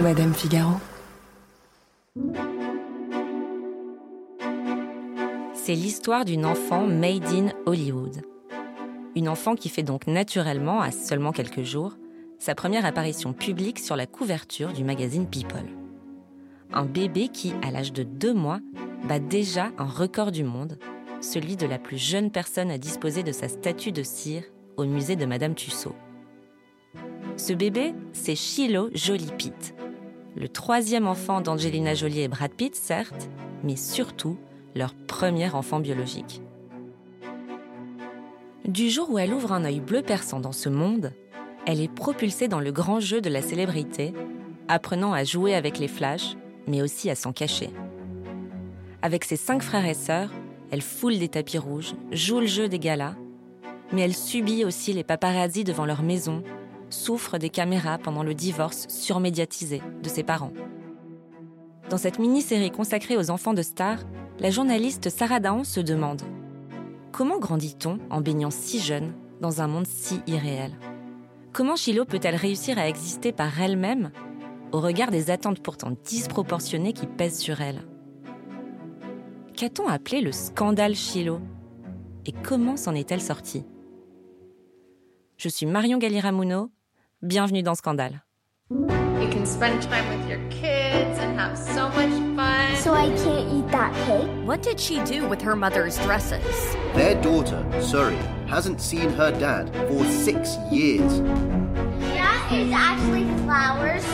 Madame Figaro. C'est l'histoire d'une enfant made in Hollywood. Une enfant qui fait donc naturellement, à seulement quelques jours, sa première apparition publique sur la couverture du magazine People. Un bébé qui, à l'âge de deux mois, bat déjà un record du monde, celui de la plus jeune personne à disposer de sa statue de cire au musée de Madame Tussaud. Ce bébé, c'est Shiloh Jolie le troisième enfant d'Angelina Jolie et Brad Pitt, certes, mais surtout leur premier enfant biologique. Du jour où elle ouvre un œil bleu perçant dans ce monde, elle est propulsée dans le grand jeu de la célébrité, apprenant à jouer avec les flashs, mais aussi à s'en cacher. Avec ses cinq frères et sœurs, elle foule des tapis rouges, joue le jeu des galas, mais elle subit aussi les paparazzis devant leur maison, souffre des caméras pendant le divorce surmédiatisé de ses parents. Dans cette mini-série consacrée aux enfants de stars, la journaliste Sarah Daon se demande Comment grandit-on en baignant si jeune dans un monde si irréel? Comment Shiloh peut-elle réussir à exister par elle-même au regard des attentes pourtant disproportionnées qui pèsent sur elle? Qu'a-t-on appelé le scandale Shiloh? Et comment s'en est-elle sortie? Je suis Marion Galiramuno, bienvenue dans Scandale. You can spend time with your kids and have so much fun. So I can't eat that cake? What did she do with her mother's dresses? Their daughter, Surrey, hasn't seen her dad for six years. That is actually flowers,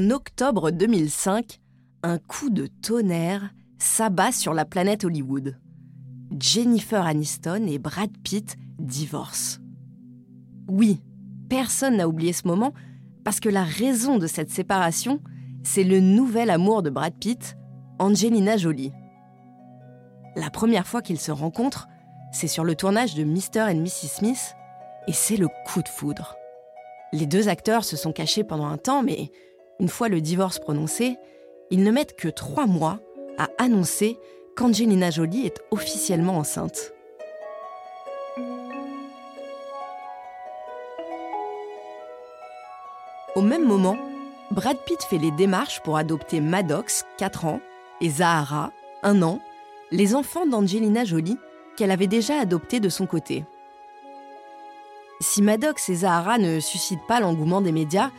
En octobre 2005, un coup de tonnerre s'abat sur la planète Hollywood. Jennifer Aniston et Brad Pitt divorcent. Oui, personne n'a oublié ce moment parce que la raison de cette séparation, c'est le nouvel amour de Brad Pitt, Angelina Jolie. La première fois qu'ils se rencontrent, c'est sur le tournage de Mr. and Mrs. Smith et c'est le coup de foudre. Les deux acteurs se sont cachés pendant un temps, mais une fois le divorce prononcé, ils ne mettent que trois mois à annoncer qu'Angelina Jolie est officiellement enceinte. Au même moment, Brad Pitt fait les démarches pour adopter Maddox, 4 ans, et Zahara, 1 an, les enfants d'Angelina Jolie qu'elle avait déjà adoptés de son côté. Si Maddox et Zahara ne suscitent pas l'engouement des médias,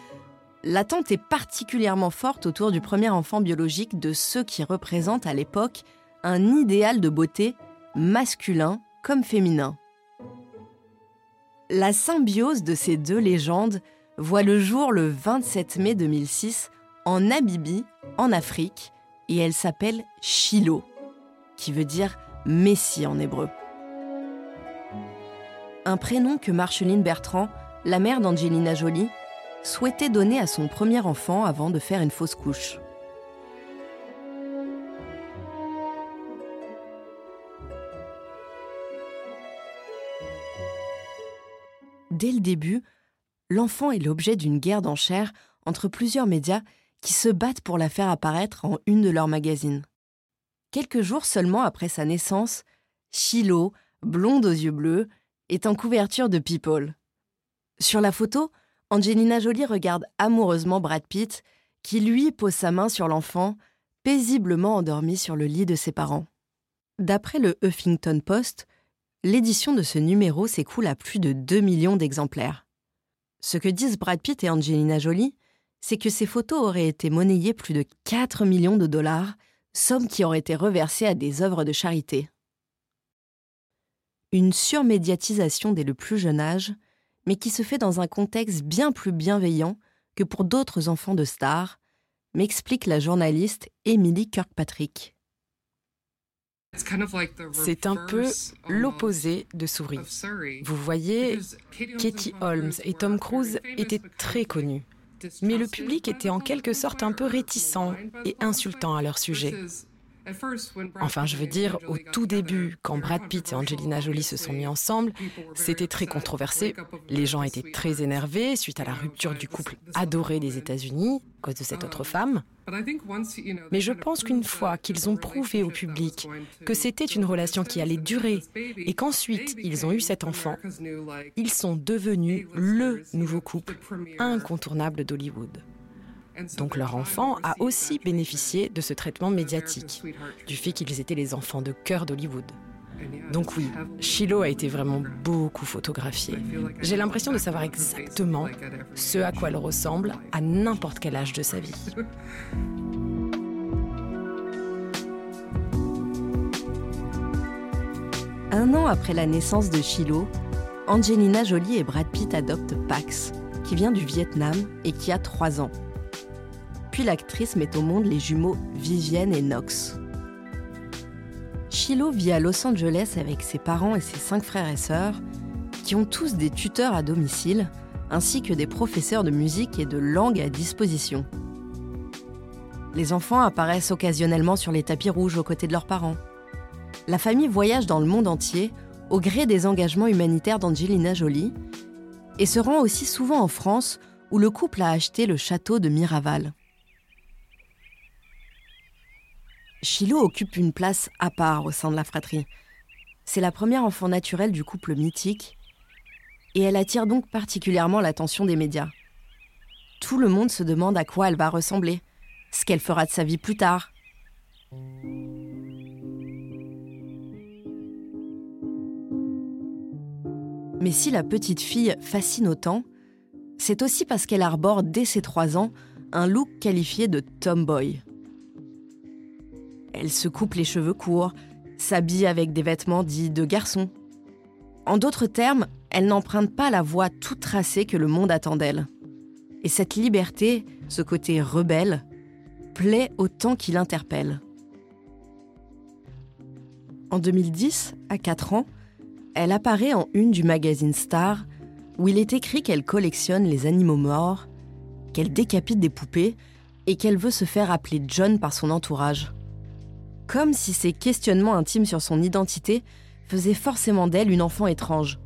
l'attente est particulièrement forte autour du premier enfant biologique de ceux qui représentent à l'époque un idéal de beauté masculin comme féminin. La symbiose de ces deux légendes voit le jour le 27 mai 2006 en Namibie, en Afrique, et elle s'appelle Shiloh, qui veut dire Messie en hébreu. Un prénom que Marceline Bertrand, la mère d'Angelina Jolie, souhaitait donner à son premier enfant avant de faire une fausse couche. Dès le début, l'enfant est l'objet d'une guerre d'enchères entre plusieurs médias qui se battent pour la faire apparaître en une de leurs magazines. Quelques jours seulement après sa naissance, Shiloh, blonde aux yeux bleus, est en couverture de People. Sur la photo, Angelina Jolie regarde amoureusement Brad Pitt, qui lui pose sa main sur l'enfant, paisiblement endormi sur le lit de ses parents. D'après le Huffington Post, l'édition de ce numéro s'écoule à plus de 2 millions d'exemplaires. Ce que disent Brad Pitt et Angelina Jolie, c'est que ces photos auraient été monnayées plus de 4 millions de dollars, somme qui aurait été reversée à des œuvres de charité. Une surmédiatisation dès le plus jeune âge, mais qui se fait dans un contexte bien plus bienveillant que pour d'autres enfants de stars, m'explique la journaliste Emily Kirkpatrick. C'est un peu l'opposé de Souris. Vous voyez, Katie Holmes et Tom Cruise étaient très connus, mais le public était en quelque sorte un peu réticent et insultant à leur sujet. Enfin, je veux dire, au tout début, quand Brad Pitt et Angelina Jolie se sont mis ensemble, c'était très controversé. Les gens étaient très énervés suite à la rupture du couple adoré des États-Unis à cause de cette autre femme. Mais je pense qu'une fois qu'ils ont prouvé au public que c'était une relation qui allait durer et qu'ensuite ils ont eu cet enfant, ils sont devenus le nouveau couple incontournable d'Hollywood. Donc leur enfant a aussi bénéficié de ce traitement médiatique, du fait qu'ils étaient les enfants de cœur d'Hollywood. Donc oui, Shiloh a été vraiment beaucoup photographié. J'ai l'impression de savoir exactement ce à quoi elle ressemble à n'importe quel âge de sa vie. Un an après la naissance de Shiloh, Angelina Jolie et Brad Pitt adoptent Pax, qui vient du Vietnam et qui a 3 ans. Puis l'actrice met au monde les jumeaux Vivienne et Knox. Shiloh vit à Los Angeles avec ses parents et ses cinq frères et sœurs, qui ont tous des tuteurs à domicile, ainsi que des professeurs de musique et de langue à disposition. Les enfants apparaissent occasionnellement sur les tapis rouges aux côtés de leurs parents. La famille voyage dans le monde entier au gré des engagements humanitaires d'Angelina Jolie et se rend aussi souvent en France où le couple a acheté le château de Miraval. Shiloh occupe une place à part au sein de la fratrie. C'est la première enfant naturelle du couple mythique et elle attire donc particulièrement l'attention des médias. Tout le monde se demande à quoi elle va ressembler, ce qu'elle fera de sa vie plus tard. Mais si la petite fille fascine autant, c'est aussi parce qu'elle arbore dès ses trois ans un look qualifié de tomboy. Elle se coupe les cheveux courts, s'habille avec des vêtements dits de garçon. En d'autres termes, elle n'emprunte pas la voie toute tracée que le monde attend d'elle. Et cette liberté, ce côté rebelle, plaît autant qu'il interpelle. En 2010, à 4 ans, elle apparaît en une du magazine Star, où il est écrit qu'elle collectionne les animaux morts, qu'elle décapite des poupées et qu'elle veut se faire appeler John par son entourage comme si ses questionnements intimes sur son identité faisaient forcément d'elle une enfant étrange.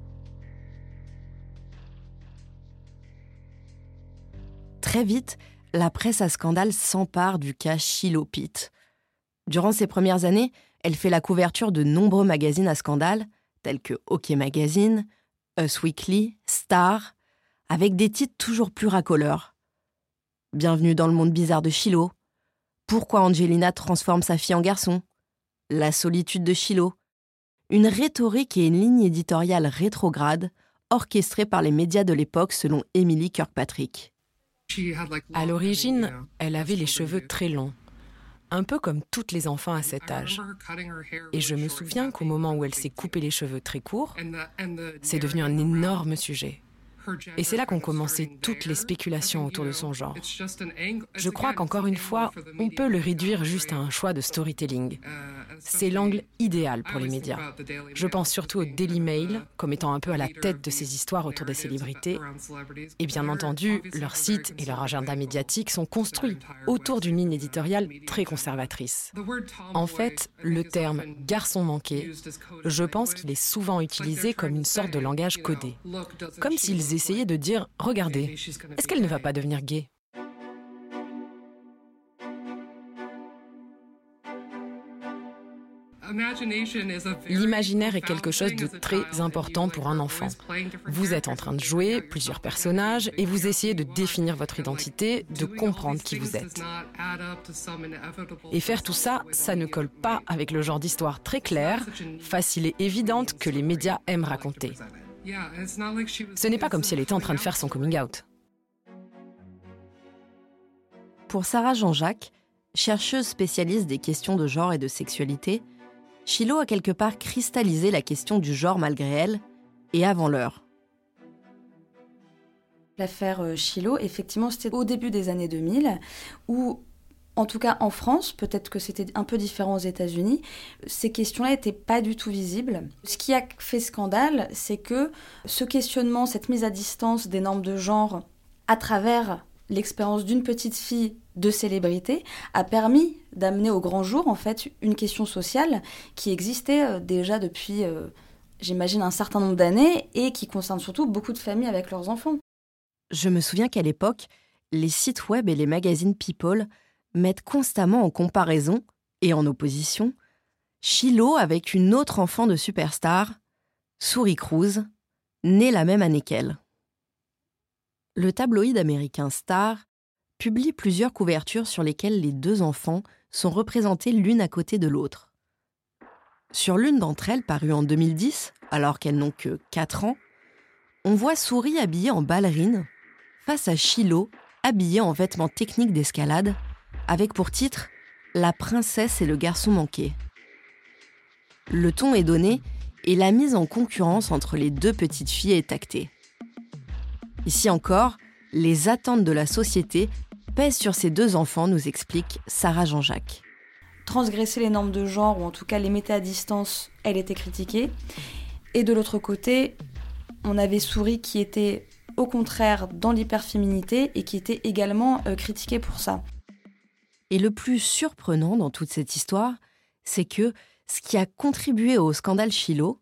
Très vite, la presse à scandale s'empare du cas Shiloh Pitt. Durant ses premières années, elle fait la couverture de nombreux magazines à scandale, tels que OK Magazine, Us Weekly, Star, avec des titres toujours plus racoleurs. Bienvenue dans le monde bizarre de Shiloh, pourquoi Angelina transforme sa fille en garçon? La solitude de Shiloh. Une rhétorique et une ligne éditoriale rétrograde, orchestrée par les médias de l'époque selon Emily Kirkpatrick. À l'origine, elle avait les cheveux très longs, un peu comme toutes les enfants à cet âge. Et je me souviens qu'au moment où elle s'est coupé les cheveux très courts, c'est devenu un énorme sujet. Et c'est là qu'ont commencé toutes les spéculations autour de son genre. Je crois qu'encore une fois, on peut le réduire juste à un choix de storytelling. C'est l'angle idéal pour les médias. Je pense surtout au Daily Mail comme étant un peu à la tête de ces histoires autour des célébrités. Et bien entendu, leur site et leur agenda médiatique sont construits autour d'une ligne éditoriale très conservatrice. En fait, le terme garçon manqué, je pense qu'il est souvent utilisé comme une sorte de langage codé. Comme s'ils essayaient de dire, regardez, est-ce qu'elle ne va pas devenir gay? L'imaginaire est quelque chose de très important pour un enfant. Vous êtes en train de jouer plusieurs personnages et vous essayez de définir votre identité, de comprendre qui vous êtes. Et faire tout ça, ça ne colle pas avec le genre d'histoire très claire, facile et évidente que les médias aiment raconter. Ce n'est pas comme si elle était en train de faire son coming out. Pour Sarah Jean-Jacques, chercheuse spécialiste des questions de genre et de sexualité, Shiloh a quelque part cristallisé la question du genre malgré elle, et avant l'heure. L'affaire euh, Shiloh, effectivement, c'était au début des années 2000, où, en tout cas en France, peut-être que c'était un peu différent aux États-Unis, ces questions-là n'étaient pas du tout visibles. Ce qui a fait scandale, c'est que ce questionnement, cette mise à distance des normes de genre à travers l'expérience d'une petite fille de célébrité a permis d'amener au grand jour en fait une question sociale qui existait euh, déjà depuis euh, j'imagine un certain nombre d'années et qui concerne surtout beaucoup de familles avec leurs enfants. Je me souviens qu'à l'époque, les sites web et les magazines People mettent constamment en comparaison et en opposition Shiloh avec une autre enfant de superstar, Souris Cruz, née la même année qu'elle. Le tabloïd américain Star publie plusieurs couvertures sur lesquelles les deux enfants sont représentés l'une à côté de l'autre. Sur l'une d'entre elles, parue en 2010, alors qu'elles n'ont que 4 ans, on voit Souris habillée en ballerine face à Shiloh habillée en vêtements techniques d'escalade, avec pour titre La princesse et le garçon manqué. Le ton est donné et la mise en concurrence entre les deux petites filles est actée. Ici encore, les attentes de la société pèsent sur ces deux enfants, nous explique Sarah Jean-Jacques. Transgresser les normes de genre, ou en tout cas les mettre à distance, elle était critiquée. Et de l'autre côté, on avait Souris qui était au contraire dans l'hyperféminité et qui était également euh, critiquée pour ça. Et le plus surprenant dans toute cette histoire, c'est que ce qui a contribué au scandale Chilo,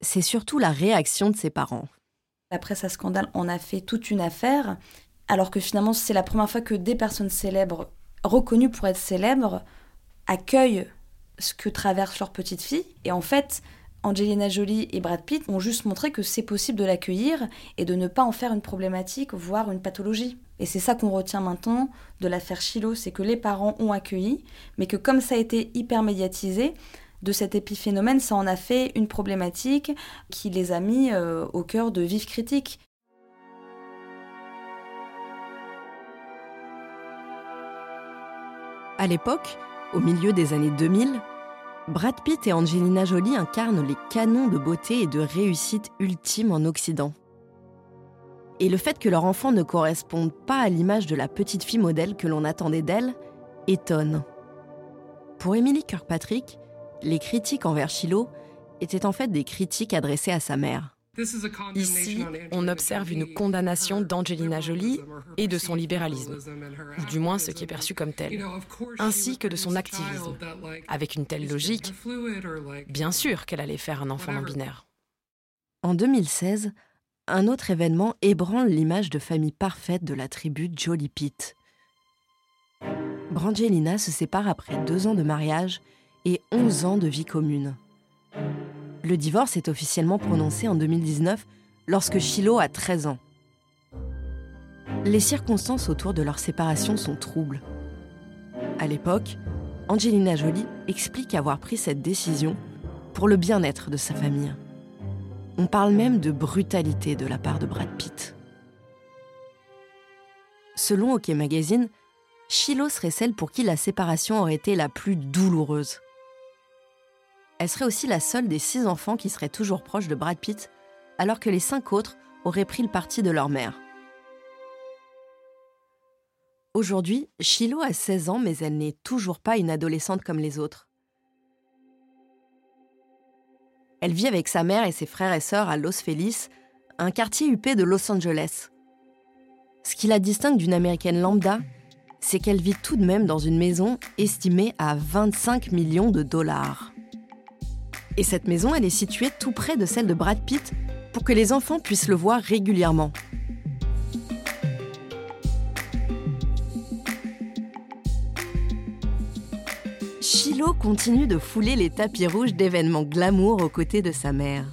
c'est surtout la réaction de ses parents. La presse à scandale en a fait toute une affaire, alors que finalement c'est la première fois que des personnes célèbres, reconnues pour être célèbres, accueillent ce que traverse leur petite fille. Et en fait, Angelina Jolie et Brad Pitt ont juste montré que c'est possible de l'accueillir et de ne pas en faire une problématique, voire une pathologie. Et c'est ça qu'on retient maintenant de l'affaire Chilo, c'est que les parents ont accueilli, mais que comme ça a été hyper médiatisé, de cet épiphénomène, ça en a fait une problématique qui les a mis euh, au cœur de vives critiques. À l'époque, au milieu des années 2000, Brad Pitt et Angelina Jolie incarnent les canons de beauté et de réussite ultime en Occident. Et le fait que leur enfant ne corresponde pas à l'image de la petite fille modèle que l'on attendait d'elle étonne. Pour Emily Kirkpatrick, les critiques envers Shiloh étaient en fait des critiques adressées à sa mère. Ici, on observe une condamnation d'Angelina Jolie et de son libéralisme, ou du moins ce qui est perçu comme tel, ainsi que de son activisme. Avec une telle logique, bien sûr qu'elle allait faire un enfant non binaire. En 2016, un autre événement ébranle l'image de famille parfaite de la tribu Jolie Pitt. Brangelina se sépare après deux ans de mariage et 11 ans de vie commune. Le divorce est officiellement prononcé en 2019 lorsque Shiloh a 13 ans. Les circonstances autour de leur séparation sont troubles. À l'époque, Angelina Jolie explique avoir pris cette décision pour le bien-être de sa famille. On parle même de brutalité de la part de Brad Pitt. Selon OK Magazine, Shiloh serait celle pour qui la séparation aurait été la plus douloureuse. Elle serait aussi la seule des six enfants qui seraient toujours proches de Brad Pitt, alors que les cinq autres auraient pris le parti de leur mère. Aujourd'hui, Shiloh a 16 ans, mais elle n'est toujours pas une adolescente comme les autres. Elle vit avec sa mère et ses frères et sœurs à Los Feliz, un quartier huppé de Los Angeles. Ce qui la distingue d'une américaine lambda, c'est qu'elle vit tout de même dans une maison estimée à 25 millions de dollars. Et cette maison, elle est située tout près de celle de Brad Pitt pour que les enfants puissent le voir régulièrement. Shiloh continue de fouler les tapis rouges d'événements glamour aux côtés de sa mère.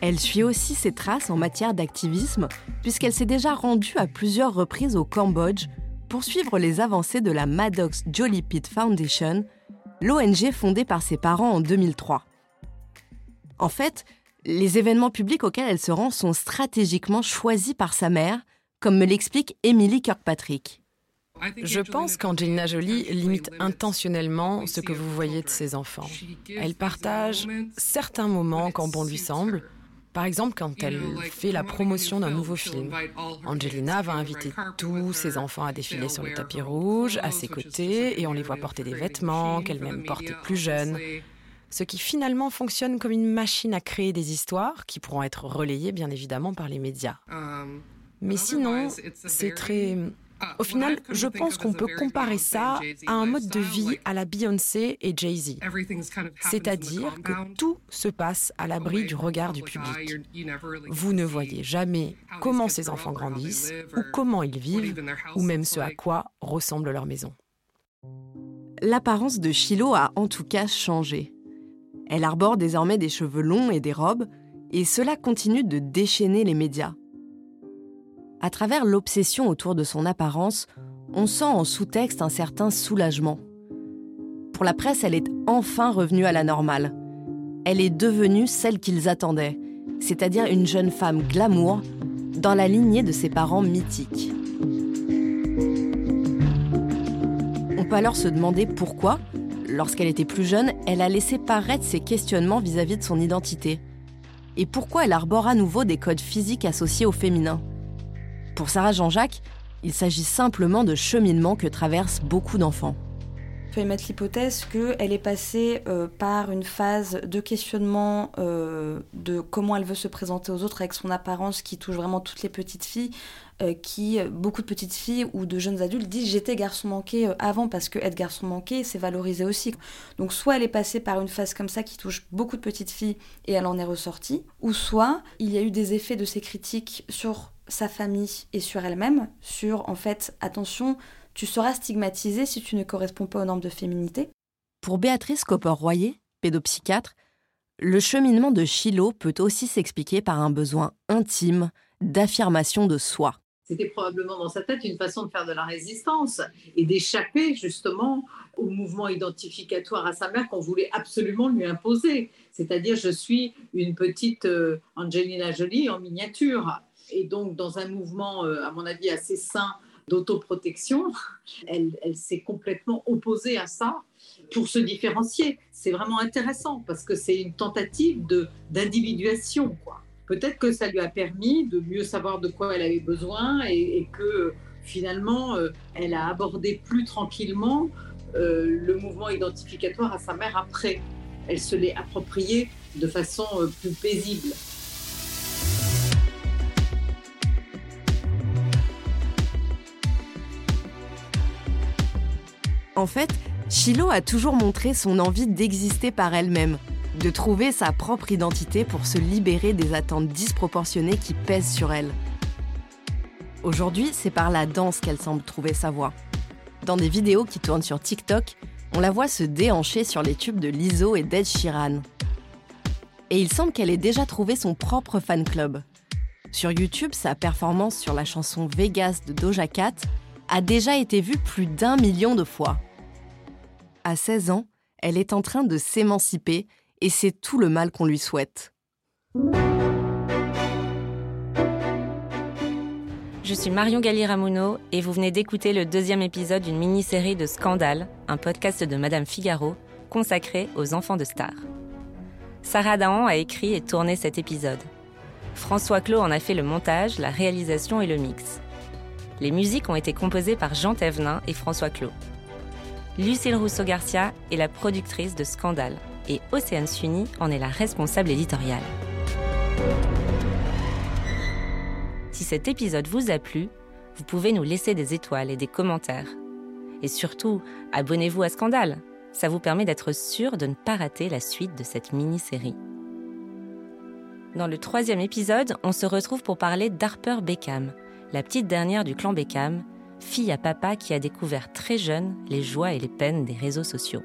Elle suit aussi ses traces en matière d'activisme, puisqu'elle s'est déjà rendue à plusieurs reprises au Cambodge pour suivre les avancées de la Maddox Jolie Pitt Foundation, l'ONG fondée par ses parents en 2003. En fait, les événements publics auxquels elle se rend sont stratégiquement choisis par sa mère, comme me l'explique Emily Kirkpatrick. Je pense qu'Angelina Jolie limite intentionnellement ce que vous voyez de ses enfants. Elle partage certains moments quand bon lui semble, par exemple, quand elle fait la promotion d'un nouveau film, Angelina va inviter tous ses enfants à défiler sur le tapis rouge, à ses côtés, et on les voit porter des vêtements qu'elle-même portait plus jeune. Ce qui finalement fonctionne comme une machine à créer des histoires qui pourront être relayées bien évidemment par les médias. Mais sinon, c'est très... Au final, je pense qu'on peut comparer ça à un mode de vie à la Beyoncé et Jay-Z. C'est-à-dire que tout se passe à l'abri du regard du public. Vous ne voyez jamais comment ces enfants grandissent, ou comment ils vivent, ou même ce à quoi ressemble leur maison. L'apparence de Shiloh a en tout cas changé. Elle arbore désormais des cheveux longs et des robes, et cela continue de déchaîner les médias. À travers l'obsession autour de son apparence, on sent en sous-texte un certain soulagement. Pour la presse, elle est enfin revenue à la normale. Elle est devenue celle qu'ils attendaient, c'est-à-dire une jeune femme glamour dans la lignée de ses parents mythiques. On peut alors se demander pourquoi, lorsqu'elle était plus jeune, elle a laissé paraître ses questionnements vis-à-vis de son identité. Et pourquoi elle arbore à nouveau des codes physiques associés au féminin. Pour Sarah Jean-Jacques, il s'agit simplement de cheminement que traversent beaucoup d'enfants. On peut émettre l'hypothèse qu'elle est passée euh, par une phase de questionnement euh, de comment elle veut se présenter aux autres avec son apparence qui touche vraiment toutes les petites filles, euh, qui, beaucoup de petites filles ou de jeunes adultes disent j'étais garçon manqué avant parce que être garçon manqué c'est valorisé aussi. Donc soit elle est passée par une phase comme ça qui touche beaucoup de petites filles et elle en est ressortie, ou soit il y a eu des effets de ces critiques sur sa famille et sur elle-même, sur en fait, attention, tu seras stigmatisée si tu ne corresponds pas aux normes de féminité. Pour Béatrice Copper-Royer, pédopsychiatre, le cheminement de Chilo peut aussi s'expliquer par un besoin intime d'affirmation de soi. C'était probablement dans sa tête une façon de faire de la résistance et d'échapper justement au mouvement identificatoire à sa mère qu'on voulait absolument lui imposer. C'est-à-dire, je suis une petite euh, Angelina Jolie en miniature et donc dans un mouvement, euh, à mon avis, assez sain d'autoprotection, elle, s'est complètement opposée à ça pour se différencier. C'est vraiment intéressant parce que c'est une tentative d'individuation. Peut-être que ça lui a permis de mieux savoir de quoi elle avait besoin et, que finalement, euh, elle a abordé plus tranquillement euh, le mouvement identificatoire à sa mère après. Elle se l'est approprié de façon plus paisible. En fait, Shiloh a toujours montré son envie d'exister par elle-même, de trouver sa propre identité pour se libérer des attentes disproportionnées qui pèsent sur elle. Aujourd'hui, c'est par la danse qu'elle semble trouver sa voie. Dans des vidéos qui tournent sur TikTok, on la voit se déhancher sur les tubes de Lizzo et d'Ed Sheeran. Et il semble qu'elle ait déjà trouvé son propre fan club. Sur YouTube, sa performance sur la chanson Vegas de Doja Cat a déjà été vue plus d'un million de fois. À 16 ans, elle est en train de s'émanciper et c'est tout le mal qu'on lui souhaite. Je suis Marion Galli-Ramuno et vous venez d'écouter le deuxième épisode d'une mini-série de Scandale, un podcast de Madame Figaro consacré aux enfants de stars. Sarah Dahan a écrit et tourné cet épisode. François Clos en a fait le montage, la réalisation et le mix. Les musiques ont été composées par Jean Thévenin et François Clos. Lucille Rousseau-Garcia est la productrice de Scandale et Océane Sunny en est la responsable éditoriale. Si cet épisode vous a plu, vous pouvez nous laisser des étoiles et des commentaires. Et surtout, abonnez-vous à Scandale. Ça vous permet d'être sûr de ne pas rater la suite de cette mini-série. Dans le troisième épisode, on se retrouve pour parler d'Harper Beckham, la petite dernière du clan Beckham, fille à papa qui a découvert très jeune les joies et les peines des réseaux sociaux.